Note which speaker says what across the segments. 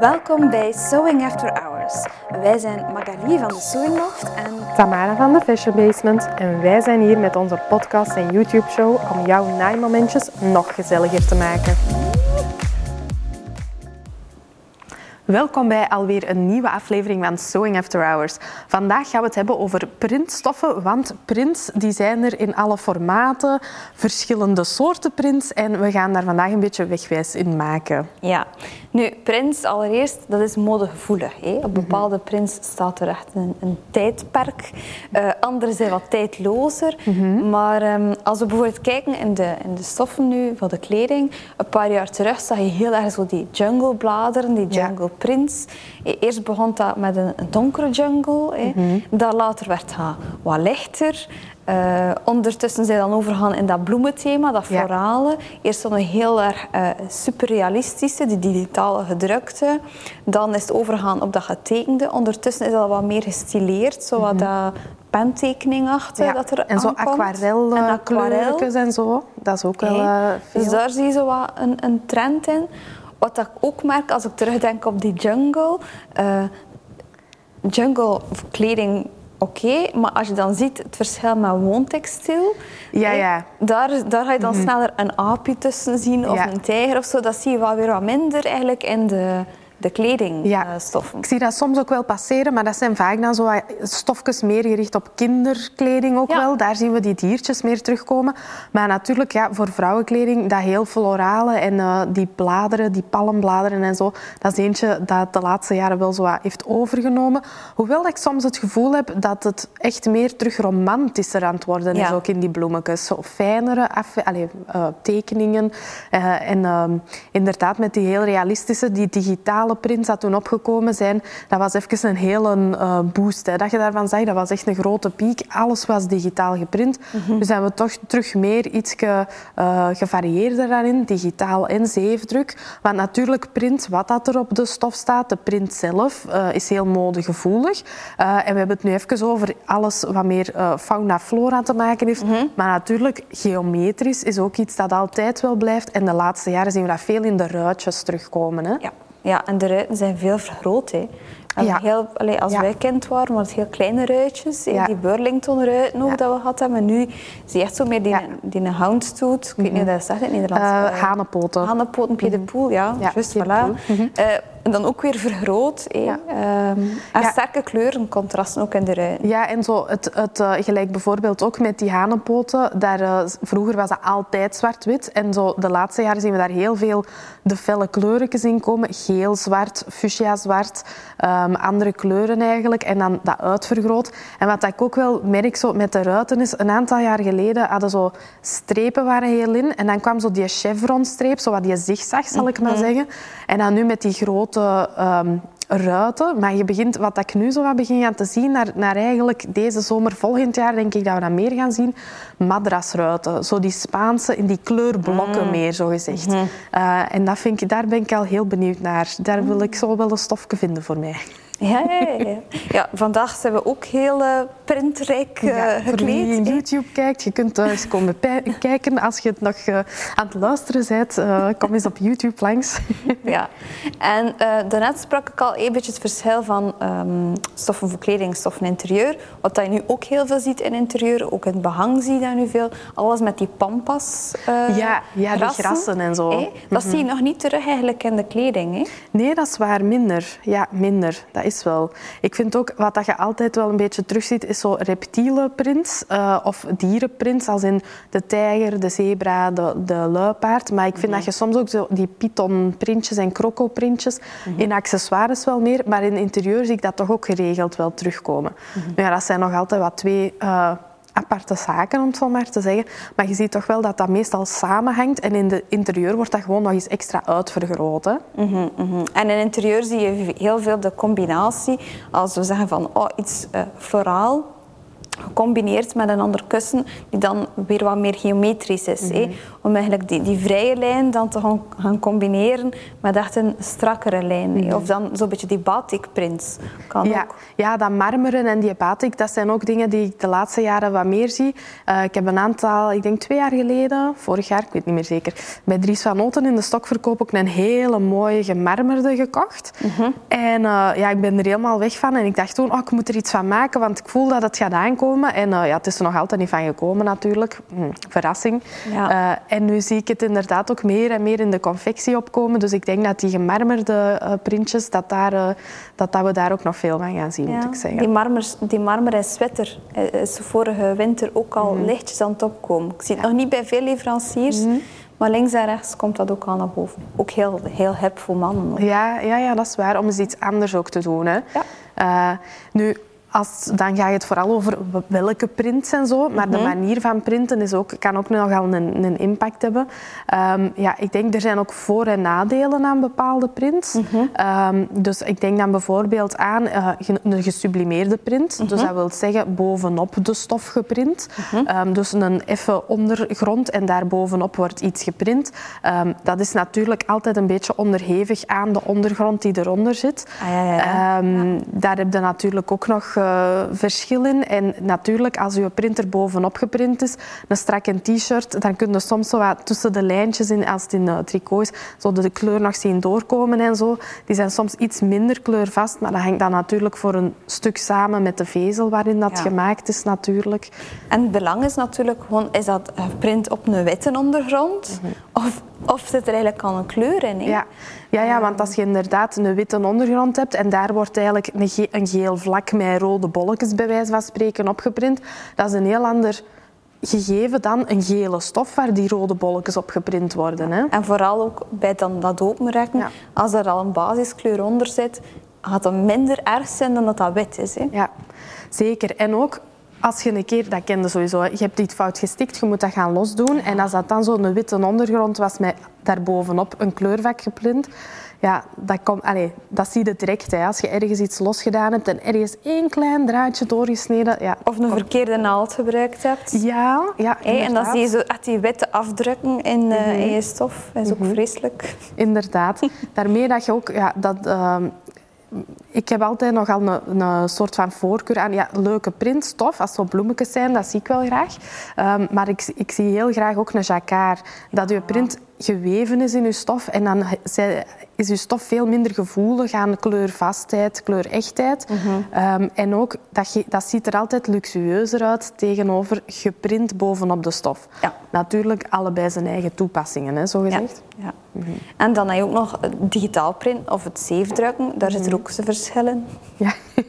Speaker 1: Welkom bij Sewing After Hours. Wij zijn Magali van de Sewing Loft en
Speaker 2: Tamara van de Fashion Basement en wij zijn hier met onze podcast en YouTube show om jouw naaimomentjes nog gezelliger te maken. Welkom bij alweer een nieuwe aflevering van Sewing After Hours. Vandaag gaan we het hebben over printstoffen, want prints die zijn er in alle formaten, verschillende soorten prints en we gaan daar vandaag een beetje wegwijs in maken.
Speaker 1: Ja, nu prints allereerst, dat is modegevoelig. Hè? Op bepaalde prints staat er echt een, een tijdperk. Uh, andere zijn wat tijdlozer. Maar um, als we bijvoorbeeld kijken in de, in de stoffen nu van de kleding, een paar jaar terug zag je heel erg zo die jungle bladeren, die jungle ja prints. Eerst begon dat met een, een donkere jungle. Mm -hmm. Dan later werd het wat lichter. Uh, ondertussen zijn dan overgegaan in dat bloementhema, dat florale. Ja. Eerst een heel erg uh, superrealistische, die digitale gedrukte. Dan is het overgegaan op dat getekende. Ondertussen is dat wat meer gestileerd, zo wat mm -hmm. dat pentekeningachtig ja. dat er
Speaker 2: En zo aquarelkleurtjes en, en zo. Dat is ook wel uh, veel.
Speaker 1: Dus daar zie je zo wat een, een trend in. Wat ik ook merk als ik terugdenk op die jungle. Jungle kleding, oké. Okay, maar als je dan ziet het verschil met woontextiel.
Speaker 2: Ja, ja.
Speaker 1: Daar, daar ga je dan mm -hmm. sneller een aapje tussen zien of ja. een tijger of zo. Dat zie je wel weer wat minder eigenlijk in de de kledingstoffen.
Speaker 2: Ja, ik zie dat soms ook wel passeren, maar dat zijn vaak dan zo stofjes meer gericht op kinderkleding ook ja. wel. Daar zien we die diertjes meer terugkomen. Maar natuurlijk, ja, voor vrouwenkleding, dat heel florale en uh, die bladeren, die palmbladeren en zo, dat is eentje dat de laatste jaren wel zo heeft overgenomen. Hoewel ik soms het gevoel heb dat het echt meer terug romantischer aan het worden ja. is, ook in die bloemetjes. Zo fijnere af, allez, uh, tekeningen uh, en inderdaad met die heel realistische, die digitale prints dat toen opgekomen zijn, dat was even een hele uh, boost. Hè. Dat je daarvan zag, dat was echt een grote piek. Alles was digitaal geprint. Mm -hmm. Dus zijn we toch terug meer iets ge, uh, gevarieerder daarin, digitaal en zeefdruk. Want natuurlijk print, wat dat er op de stof staat, de print zelf, uh, is heel modegevoelig. en we hebben het nu even over alles wat meer fauna-flora te maken heeft. Mm -hmm. Maar natuurlijk, geometrisch is ook iets dat altijd wel blijft. En de laatste jaren zien we dat veel in de ruitjes terugkomen. Hè?
Speaker 1: Ja. Ja, en de ruiten zijn veel vergroot. Hè. Ja. Heel, allee, als ja. wij kind waren, waren het heel kleine ruitjes. Ja. Die Burlington-ruiten ook dat we hadden. Maar nu zie je echt zo meer die, die een houndstoot. Ik weet niet hoe dat zegt in het Nederlands.
Speaker 2: Uh, hanenpoten.
Speaker 1: Hanenpoten, pied de poel, ja. ja Just, voilà. Mm -hmm. uh, en dan ook weer vergroot. Ja. Um, en ja. sterke kleuren, contrasten ook in de ruiten.
Speaker 2: Ja, en zo het, het, uh, gelijk bijvoorbeeld ook met die hanenpoten. Daar, uh, vroeger was dat altijd zwart-wit. En zo de laatste jaren zien we daar heel veel de felle kleurtjes in komen. Geel, zwart, fuchsia, zwart. Um, andere kleuren eigenlijk. En dan dat uitvergroot. En wat ik ook wel merk zo met de ruiten is... Een aantal jaar geleden hadden zo strepen waren heel in. En dan kwam zo die chevronstreep, zo wat die zigzag, zal ik maar mm -hmm. zeggen. En dan nu met die grote um, ruiten. Maar je begint, wat ik nu zo wat begin gaan te zien, naar, naar eigenlijk deze zomer, volgend jaar, denk ik dat we dat meer gaan zien. Madrasruiten. Zo die Spaanse, in die kleurblokken mm. meer, zo gezegd. Mm -hmm. uh, en dat vind ik, daar ben ik al heel benieuwd naar. Daar wil ik zo wel een stofje vinden voor mij.
Speaker 1: Ja, ja, ja. ja, vandaag zijn we ook heel uh, printrijk uh, ja, gekleed.
Speaker 2: Voor wie YouTube kijkt, je kunt thuis komen kijken. Als je het nog uh, aan het luisteren bent, kom eens op YouTube langs.
Speaker 1: ja, en daarnet sprak ik al een beetje het verschil van um, stoffen voor kleding, stoffen interieur. Wat je nu ook heel veel ziet in interieur, ook in het behang zie je dat nu veel. Alles met die pampas
Speaker 2: Ja, ja die grassen, en zo.
Speaker 1: Hey, dat mm -hmm. zie je nog niet terug eigenlijk in de kleding. Hè?
Speaker 2: Nee, dat is waar, minder. Ja, minder. Dat is wel. Ik vind ook, wat dat je altijd wel een beetje terugziet, is zo reptiele prints uh, of dierenprints, als in de tijger, de zebra, de, de luipaard. Maar ik vind mm -hmm. dat je soms ook zo die pythonprintjes en krokoprintjes mm -hmm. in accessoires wel meer, maar in interieur zie ik dat toch ook geregeld wel terugkomen. Mm -hmm. Ja, dat zijn nog altijd wat twee... Uh, aparte zaken, om het zo maar te zeggen. Maar je ziet toch wel dat dat meestal samenhangt. En in de interieur wordt dat gewoon nog eens extra uitvergroot. Hè?
Speaker 1: Mm -hmm, mm -hmm. En in interieur zie je heel veel de combinatie. Als we zeggen van oh, iets uh, floraal, gecombineerd met een ander kussen die dan weer wat meer geometrisch is. Mm -hmm. Om eigenlijk die, die vrije lijn dan te gaan, gaan combineren met echt een strakkere lijn. hè. Of dan zo'n beetje die batik prints kan
Speaker 2: Ja,
Speaker 1: ook.
Speaker 2: ja, dat marmeren en die batik, dat zijn ook dingen die ik de laatste jaren wat meer zie. Eh, ik heb een aantal, ik denk twee jaar geleden, vorig jaar, ik weet niet meer zeker, bij Dries van Noten in de stokverkoop ook een hele mooie gemarmerde gekocht. En eh, ja, ik ben er helemaal weg van en ik dacht toen, oh, ik moet er iets van maken, want ik voel dat het gaat aankomen. En eh, ja, het is er nog altijd niet van gekomen natuurlijk. Hm, verrassing.
Speaker 1: Ja.
Speaker 2: En nu zie ik het inderdaad ook meer en meer in de confectie opkomen. Dus ik denk dat die gemarmerde eh, printjes, dat, daar, eh, dat, dat we daar ook nog veel van gaan zien, moet ik zeggen.
Speaker 1: Die, marmer, die marmeren sweater eh, is vorige winter ook al
Speaker 2: Mhm.
Speaker 1: lichtjes aan het opkomen. Ik zie het nog niet bij veel leveranciers, maar links en rechts komt dat ook al naar boven. Ook heel, heel hip voor mannen. ook.
Speaker 2: Ja, ja, ja, dat is waar. Om eens iets anders ook te doen. Hè.
Speaker 1: Ja.
Speaker 2: Nu, als, dan ga je het vooral over welke prints en zo. Maar
Speaker 1: Mhm.
Speaker 2: de manier van printen is ook, kan ook nogal een, een impact hebben. Ehm, ja, ik denk er zijn ook voor- en nadelen aan bepaalde prints.
Speaker 1: Mhm.
Speaker 2: Ehm, dus ik denk dan bijvoorbeeld aan eh, een gesublimeerde print.
Speaker 1: Mhm.
Speaker 2: Dus dat wil zeggen bovenop de stof geprint. Ehm, dus een effe ondergrond en daarbovenop wordt iets geprint. Dat is natuurlijk altijd een beetje onderhevig aan de ondergrond die eronder zit.
Speaker 1: Ah, ja, ja, ja.
Speaker 2: Daar heb je natuurlijk ook nog eh, verschil in. En natuurlijk, als je printer bovenop geprint is, een strakke t-shirt, dan kun je soms zo wat tussen de lijntjes, in, als het in uh, tricot is, zo de kleur nog zien doorkomen en zo. Die zijn soms iets minder kleurvast, maar dat hangt dan natuurlijk voor een stuk samen met de vezel waarin dat
Speaker 1: Ja.
Speaker 2: gemaakt is natuurlijk.
Speaker 1: En het belang is natuurlijk gewoon, is dat geprint op een witte ondergrond? of, of zit er eigenlijk al een kleur in?
Speaker 2: Mhm. Ja. Ja, ja, want als je inderdaad een witte ondergrond hebt en daar wordt eigenlijk een, ge- een geel vlak met rode bolletjes bij wijze van spreken opgeprint, dat is een heel ander gegeven dan een gele stof waar die rode bolletjes op geprint worden. Hè?
Speaker 1: En vooral ook bij dan dat openrekken,
Speaker 2: Ja.
Speaker 1: als er al een basiskleur onder zit, gaat het minder erg zijn dan dat dat wit is. Hè?
Speaker 2: Ja, zeker. En ook als je een keer, dat kende sowieso, je hebt iets fout gestikt, je moet dat gaan losdoen. En als dat dan zo'n witte ondergrond was met daarbovenop een kleurvak geprint, ja, dat, komt, allee, dat zie je direct. Hè. Als je ergens iets losgedaan hebt en ergens één klein draadje doorgesneden, ja,
Speaker 1: Of een verkeerde naald gebruikt hebt.
Speaker 2: ja, ja
Speaker 1: en dan
Speaker 2: inderdaad.
Speaker 1: zie je zo echt die witte afdrukken in, eh, in je stof. Dat is ook vreselijk.
Speaker 2: Inderdaad. Daarmee dat je ook... Ja, dat, ehm, ik heb altijd nogal een, een soort van voorkeur aan ja, leuke printstof. Als zo bloemetjes zijn, dat zie ik wel graag. Ehm, maar ik, ik zie heel graag ook een jacquard. Dat je print geweven is in je stof. En dan is je stof veel minder gevoelig aan kleurvastheid, kleurechtheid. Ehm, en ook, dat, dat ziet er altijd luxueuzer uit tegenover geprint bovenop de stof.
Speaker 1: Ja.
Speaker 2: Natuurlijk allebei zijn eigen toepassingen, hè, zo
Speaker 1: Ja.
Speaker 2: gezegd.
Speaker 1: Ja. En dan heb je ook nog digitaal print of het zeefdrukken. Daar zitten ook zijn verschillen.
Speaker 2: Ja,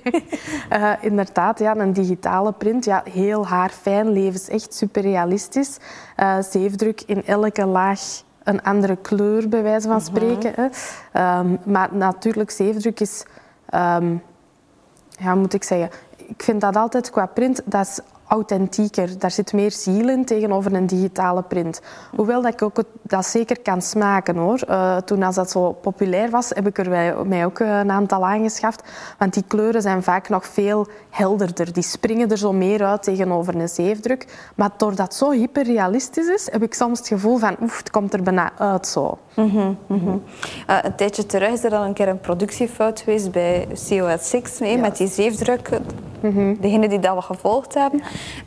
Speaker 2: Eh, inderdaad. Ja, een digitale print. Ja, heel haarfijn, levensecht, super realistisch. Eh, zeefdruk in elke laag een andere kleur, bij wijze van spreken. hè. Ehm, maar natuurlijk, zeefdruk is... ehm, ja, moet ik zeggen... Ik vind dat altijd qua print, dat is authentieker. Daar zit meer ziel in tegenover een digitale print. Hoewel dat ik ook dat zeker kan smaken hoor. Eh, toen als dat zo populair was, heb ik er mij, mij ook eh, een aantal aangeschaft. Want die kleuren zijn vaak nog veel helderder. Die springen er zo meer uit tegenover een zeefdruk. Maar doordat het zo hyperrealistisch is, heb ik soms het gevoel van oef, het komt er bijna uit zo.
Speaker 1: Eh, een tijdje terug is er al een keer een productiefout geweest bij CO6 nee, met die zeefdruk. Degenen die dat we gevolgd hebben.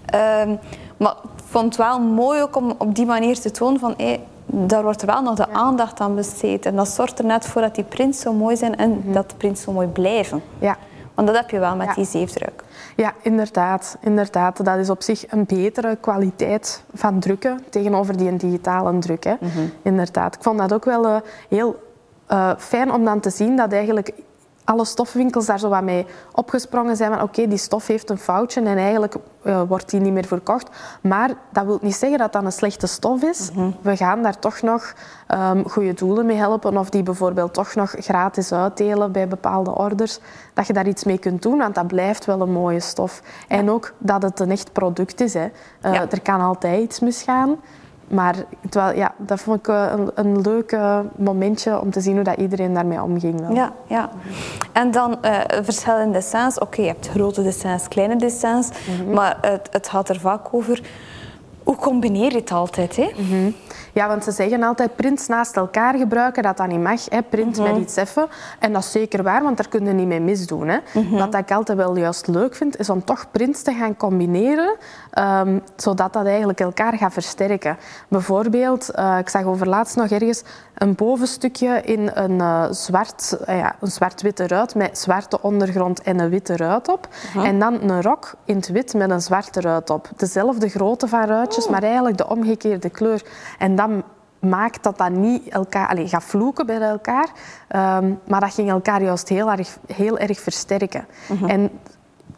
Speaker 1: Ehm, maar ik vond het wel mooi ook om op die manier te tonen van... hé, daar wordt wel nog de aandacht aan besteed. En dat zorgt er net voor dat die prints zo mooi zijn en dat de prints zo mooi blijven.
Speaker 2: Ja.
Speaker 1: Want dat heb je wel met
Speaker 2: Ja.
Speaker 1: die zeefdruk.
Speaker 2: Ja, inderdaad, inderdaad. Dat is op zich een betere kwaliteit van drukken tegenover die een digitale druk. Hè. Inderdaad. Ik vond dat ook wel eh, heel eh, fijn om dan te zien dat eigenlijk alle stofwinkels daar zo wat mee opgesprongen zijn van oké, die stof heeft een foutje en eigenlijk eh, wordt die niet meer verkocht. Maar dat wil niet zeggen dat dat een slechte stof is. We gaan daar toch nog ehm goede doelen mee helpen of die bijvoorbeeld toch nog gratis uitdelen bij bepaalde orders. Dat je daar iets mee kunt doen, want dat blijft wel een mooie stof. En ook dat het een echt product is. Hè. Eh,
Speaker 1: Ja.
Speaker 2: Er kan altijd iets misgaan. Maar ja, dat vond ik eh, een, een leuk momentje om te zien hoe dat iedereen daarmee omging. Wel.
Speaker 1: Ja, ja. En dan eh verschillende dessins. Oké, je hebt grote dessins, kleine dessins. Maar het, het gaat er vaak over... Hoe combineer je het altijd, hè?
Speaker 2: Ja, want ze zeggen altijd prints naast elkaar gebruiken, dat dat niet mag. Hè. Print met iets even. En dat is zeker waar, want daar kun je niet mee misdoen. Hè. Wat ik altijd wel juist leuk vind, is om toch prints te gaan combineren, ehm, zodat dat eigenlijk elkaar gaat versterken. Bijvoorbeeld, uh, ik zag overlaatst nog ergens een bovenstukje in een, uh, zwart, uh, ja, een zwart-witte ruit met zwarte ondergrond en een witte ruit op. En dan een rok in het wit met een zwarte ruit op. Dezelfde grootte van ruitjes, oh. maar eigenlijk de omgekeerde kleur. En dan maakt dat dat niet elkaar... Allez, gaat vloeken bij elkaar, um, maar dat ging elkaar juist heel erg, heel erg versterken. Uh En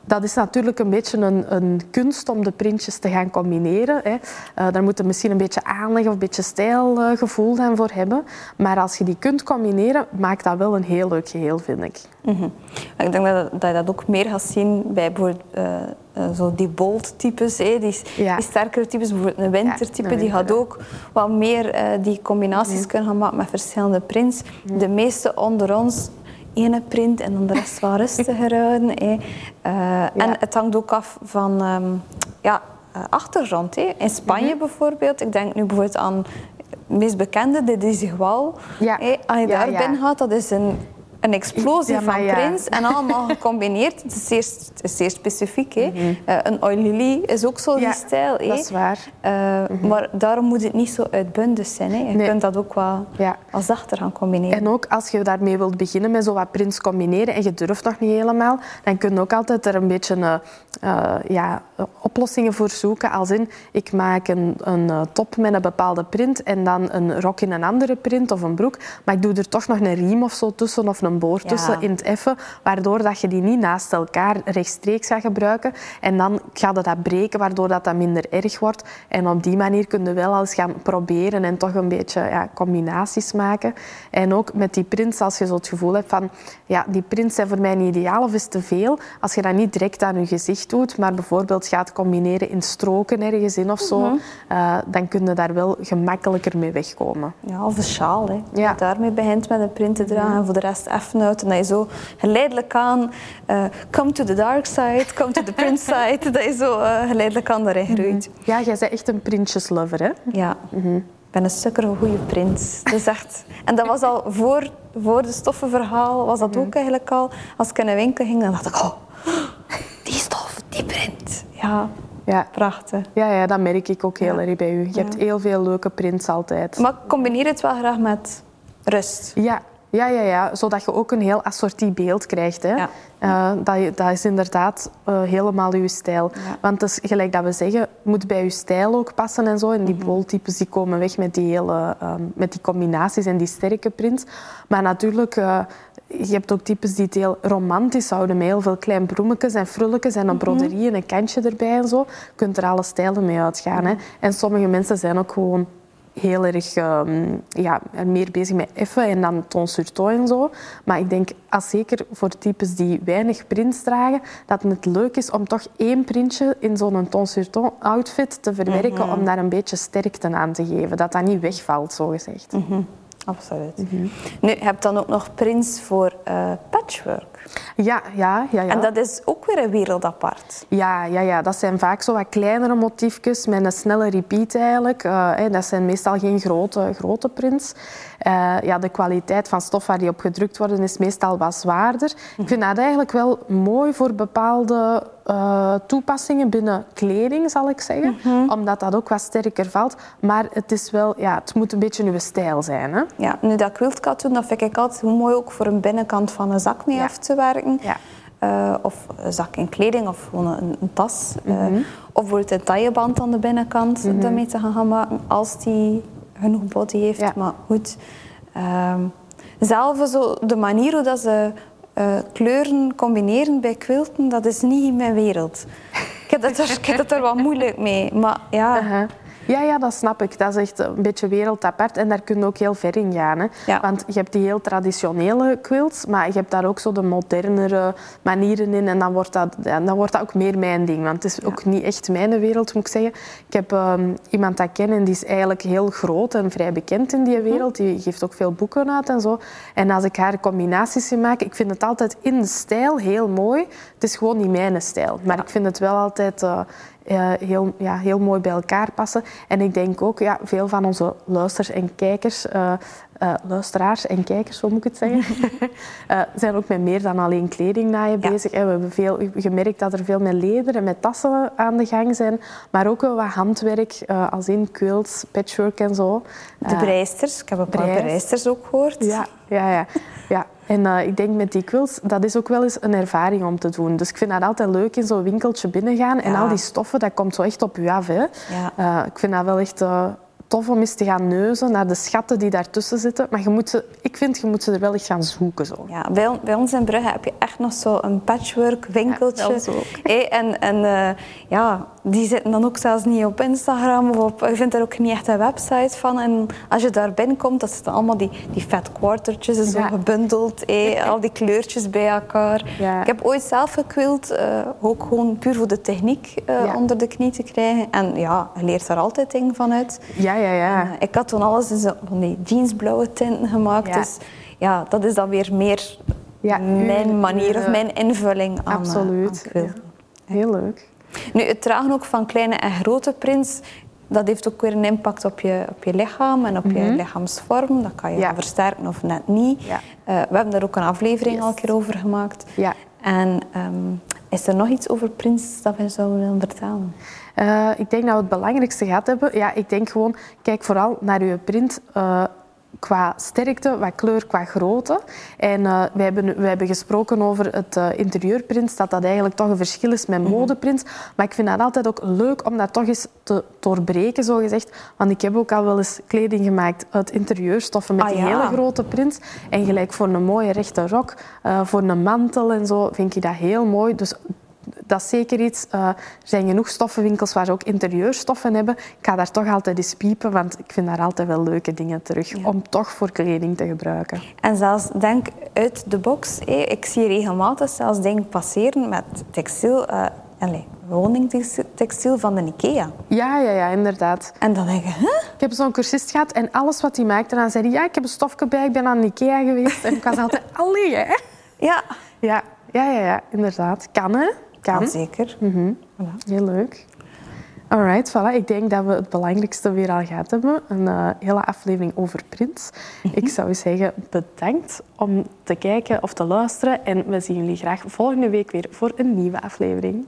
Speaker 2: dat is natuurlijk een beetje een, een, kunst om de printjes te gaan combineren. Hè. Uh, daar moet je misschien een beetje aanleg of een beetje stijlgevoel uh, voor hebben. Maar als je die kunt combineren, maakt dat wel een heel leuk geheel, vind ik.
Speaker 1: Mm -hmm. Ik denk dat, dat, je dat ook meer gaat zien bij bijvoorbeeld uh, zo die bold-types, die, die, sterkere types. Bijvoorbeeld een wintertype, ja, die gaat ook wat meer die combinaties kunnen gaan maken met verschillende prints. De meeste onder ons ene print en dan de rest wat rustiger houden. Uh, En het hangt ook af van um, ja, eh, achtergrond. In Spanje mm bijvoorbeeld, ik denk nu bijvoorbeeld aan het meest bekende, de Desigual. Ja. Als je daar binnen gaat, dat is een een explosie van prints en allemaal gecombineerd. Het is zeer, zeer specifiek. Mm een oil lily is ook zo die stijl.
Speaker 2: dat is waar.
Speaker 1: Uh, Maar daarom moet het niet zo uitbundig zijn. Hè. Je kunt dat ook wat als zachter gaan combineren.
Speaker 2: En ook als je daarmee wilt beginnen met zo wat prints combineren en je durft nog niet helemaal, dan kun je ook altijd er een beetje uh, ja, oplossingen voor zoeken. Als in, ik maak een, een top met een bepaalde print en dan een rok in een andere print of een broek, maar ik doe er toch nog een riem of zo tussen of een een boord tussen in het effen, waardoor dat je die niet naast elkaar rechtstreeks gaat gebruiken. En dan gaat het dat breken, waardoor dat, dat minder erg wordt. En op die manier kun je wel eens gaan proberen en toch een beetje ja, combinaties maken. En ook met die prints, als je zo het gevoel hebt van, ja, die prints zijn voor mij niet ideaal of is te veel. Als je dat niet direct aan je gezicht doet, maar bijvoorbeeld gaat combineren in stroken ergens in of zo, mm dan kun je daar wel gemakkelijker mee wegkomen.
Speaker 1: Ja, of een sjaal. Hè. Ja. daarmee begint met een print te dragen en voor de rest En dat je zo geleidelijk aan, uh, come to the dark side, come to the prince side, dat je zo uh, geleidelijk aan daarin groeit.
Speaker 2: Mhm. Ja, jij bent echt een prinsjeslover, hè?
Speaker 1: Ja. Mhm. Ik ben een sukker een goede prins. Dus echt. En dat was al voor, voor de stoffenverhaal, was dat mhm. ook eigenlijk al. Als ik in een winkel ging, dan dacht ik, oh, die stof, die print. Ja, ja. Prachtig.
Speaker 2: Ja, ja, dat merk ik ook heel erg bij u. Je hebt heel veel leuke prints altijd.
Speaker 1: Maar ik combineer het wel graag met rust.
Speaker 2: Ja, ja, ja, ja, zodat je ook een heel assortie beeld krijgt. Hè. Ja. Uh, dat, dat, is inderdaad uh, helemaal je stijl. Want is, gelijk dat we zeggen, moet bij je stijl ook passen en zo. En die mm boltypes die komen weg met die, hele, uh, met die combinaties en die sterke prints. Maar natuurlijk, eh, je hebt ook types die het heel romantisch houden. Met heel veel klein bloemetjes en frulletjes en een mhm. broderie en een kantje erbij en zo. Je kunt er alle stijlen mee uitgaan. Hè. En sommige mensen zijn ook gewoon heel erg um, ja, meer bezig met effen en dan ton sur ton en zo. Maar ik denk, als zeker voor types die weinig prints dragen, dat het leuk is om toch één printje in zo'n ton sur ton outfit te verwerken mhm. om daar een beetje sterkte aan te geven. Dat dat niet wegvalt, zo gezegd.
Speaker 1: Mm Absoluut. Mm Nu, je hebt dan ook nog prints voor uh, patchwork.
Speaker 2: Ja, ja, ja, ja.
Speaker 1: En dat is ook weer een wereld apart.
Speaker 2: Ja, ja, ja. dat zijn vaak zo wat kleinere motiefjes met een snelle repeat eigenlijk. Uh, dat zijn meestal geen grote, grote prints. Uh, ja, de kwaliteit van stof waar die op gedrukt worden is meestal wat zwaarder. Ik vind dat eigenlijk wel mooi voor bepaalde uh, toepassingen binnen kleding, zal ik zeggen. Mhm. Omdat dat ook wat sterker valt. Maar het, is wel, ja, het moet een beetje uw stijl zijn. Hè?
Speaker 1: Ja, nu dat quiltkatoen, dat vind ik altijd mooi ook voor een binnenkant van een zak mee af te werken. Ja. Uh, of een zak in kleding of gewoon een, een tas. Mm -hmm. uh, of bijvoorbeeld een tailleband aan de binnenkant mm -hmm. te gaan maken als die genoeg body heeft. Ja. Maar goed. Uh, zelf zo de manier hoe dat ze uh, kleuren combineren bij quilten, dat is niet in mijn wereld. Ik heb dat er, ik heb dat er wat moeilijk mee. Maar ja... Uh -huh.
Speaker 2: Ja, ja, dat snap ik. Dat is echt een beetje wereldapart en daar kun je ook heel ver in gaan. Hè. Want je hebt die heel traditionele quilts, maar je hebt daar ook zo de modernere manieren in en dan wordt dat, dan wordt dat ook meer mijn ding. Want het is ook niet echt mijn wereld, moet ik zeggen. Ik heb ehm, iemand dat ken en die is eigenlijk heel groot en vrij bekend in die wereld. Die geeft ook veel boeken uit en zo. En als ik haar combinaties zie maken, ik vind het altijd in de stijl heel mooi. Het is gewoon niet mijn stijl. Maar ik vind het wel altijd... Uh, eh, heel, ja, heel mooi bij elkaar passen. En ik denk ook, ja, veel van onze luisters en kijkers, uh, uh, luisteraars en kijkers, zo moet ik het zeggen, zijn ook met meer dan alleen kleding naaien ja. bezig. En we hebben veel gemerkt dat er veel met leder en met tassen aan de gang zijn, maar ook wel wat handwerk, als in quilts, patchwork en zo.
Speaker 1: De breisters, ik heb een paar breisters ook gehoord.
Speaker 2: Ja, ja, ja. En uh, ik denk met die quilts, dat is ook wel eens een ervaring om te doen. Dus ik vind dat altijd leuk in zo'n winkeltje binnengaan. En al die stoffen, dat komt zo echt op je af. Hè. Ja. Uh, ik vind dat wel echt uh, tof om eens te gaan neuzen naar de schatten die daartussen zitten. Maar je moet ze, ik vind, je moet ze er wel echt gaan zoeken. Zo.
Speaker 1: Ja, bij, bij ons in Brugge heb je echt nog zo een patchwork winkeltje. Ja, en en uh, ja, die zitten dan ook zelfs niet op Instagram of op... Je vindt er ook niet echt een website van. En als je daar binnenkomt, dat zitten allemaal die, die fat quartertjes zo gebundeld. Eh, al die kleurtjes bij elkaar. Ik heb ooit zelf gekwild, uh, ook gewoon puur voor de techniek uh, onder de knie te krijgen. En ja, je leert daar altijd dingen van uit.
Speaker 2: Ja, ja, ja. En,
Speaker 1: ik had toen alles in van die jeansblauwe tinten gemaakt. Dus ja, dat is dan weer meer mijn manier of mijn invulling aan,
Speaker 2: Absoluut.
Speaker 1: aan
Speaker 2: Heel leuk.
Speaker 1: Nu, het dragen ook van kleine en grote prints, dat heeft ook weer een impact op je, op je lichaam en op je mhm. lichaamsvorm. Dat kan je versterken of net niet. Ja. Uh, we hebben daar ook een aflevering al een keer over gemaakt. Ja. En um, is er nog iets over prints dat we zouden willen vertellen?
Speaker 2: Uh, ik denk dat we het belangrijkste gehad hebben. Ja, ik denk gewoon, kijk vooral naar je print. Uh, qua sterkte, qua kleur, qua grootte. En uh, wij, hebben, wij hebben gesproken over het uh, interieurprint, dat dat eigenlijk toch een verschil is met mhm. modeprint. Maar ik vind dat altijd ook leuk om dat toch eens te doorbreken, zo gezegd. Want ik heb ook al wel eens kleding gemaakt uit interieurstoffen met ah, hele grote print. En gelijk voor een mooie rechte rok, uh, voor een mantel en zo, vind ik dat heel mooi. Dus dat is zeker iets. Uh, er zijn genoeg stoffenwinkels waar ze ook interieurstoffen hebben. Ik ga daar toch altijd eens piepen, want ik vind daar altijd wel leuke dingen terug. Om toch voor kleding te gebruiken.
Speaker 1: En zelfs denk uit de box. Ik zie regelmatig zelfs dingen passeren met textiel. Uh, allez, woningtextiel van de IKEA.
Speaker 2: Ja, ja, ja, inderdaad.
Speaker 1: En dan denk je, huh?
Speaker 2: Ik heb zo'n cursist gehad en alles wat hij maakte, dan zei hij, ja, ik heb een stofje bij, ik ben aan IKEA geweest. En ik was altijd, allee, hè?
Speaker 1: Ja.
Speaker 2: Ja, ja, ja, ja, inderdaad. Kan, hè?
Speaker 1: Kan. zeker. Mm
Speaker 2: voilà. Heel leuk. Alright, voilà. Ik denk dat we het belangrijkste weer al gehad hebben. Een uh, hele aflevering over prins. Mhm. Ik zou zeggen, bedankt om te kijken of te luisteren. En we zien jullie graag volgende week weer voor een nieuwe aflevering.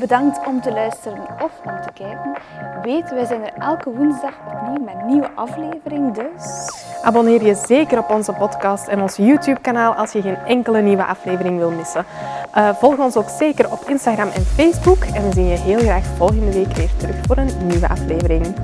Speaker 1: Bedankt om te luisteren of om te kijken. Weet, wij zijn er elke woensdag opnieuw met een nieuwe aflevering, dus...
Speaker 2: Abonneer je zeker op onze podcast en ons YouTube-kanaal als je geen enkele nieuwe aflevering wil missen. Uh, volg ons ook zeker op Instagram en Facebook en we zien je heel graag volgende week weer terug voor een nieuwe aflevering.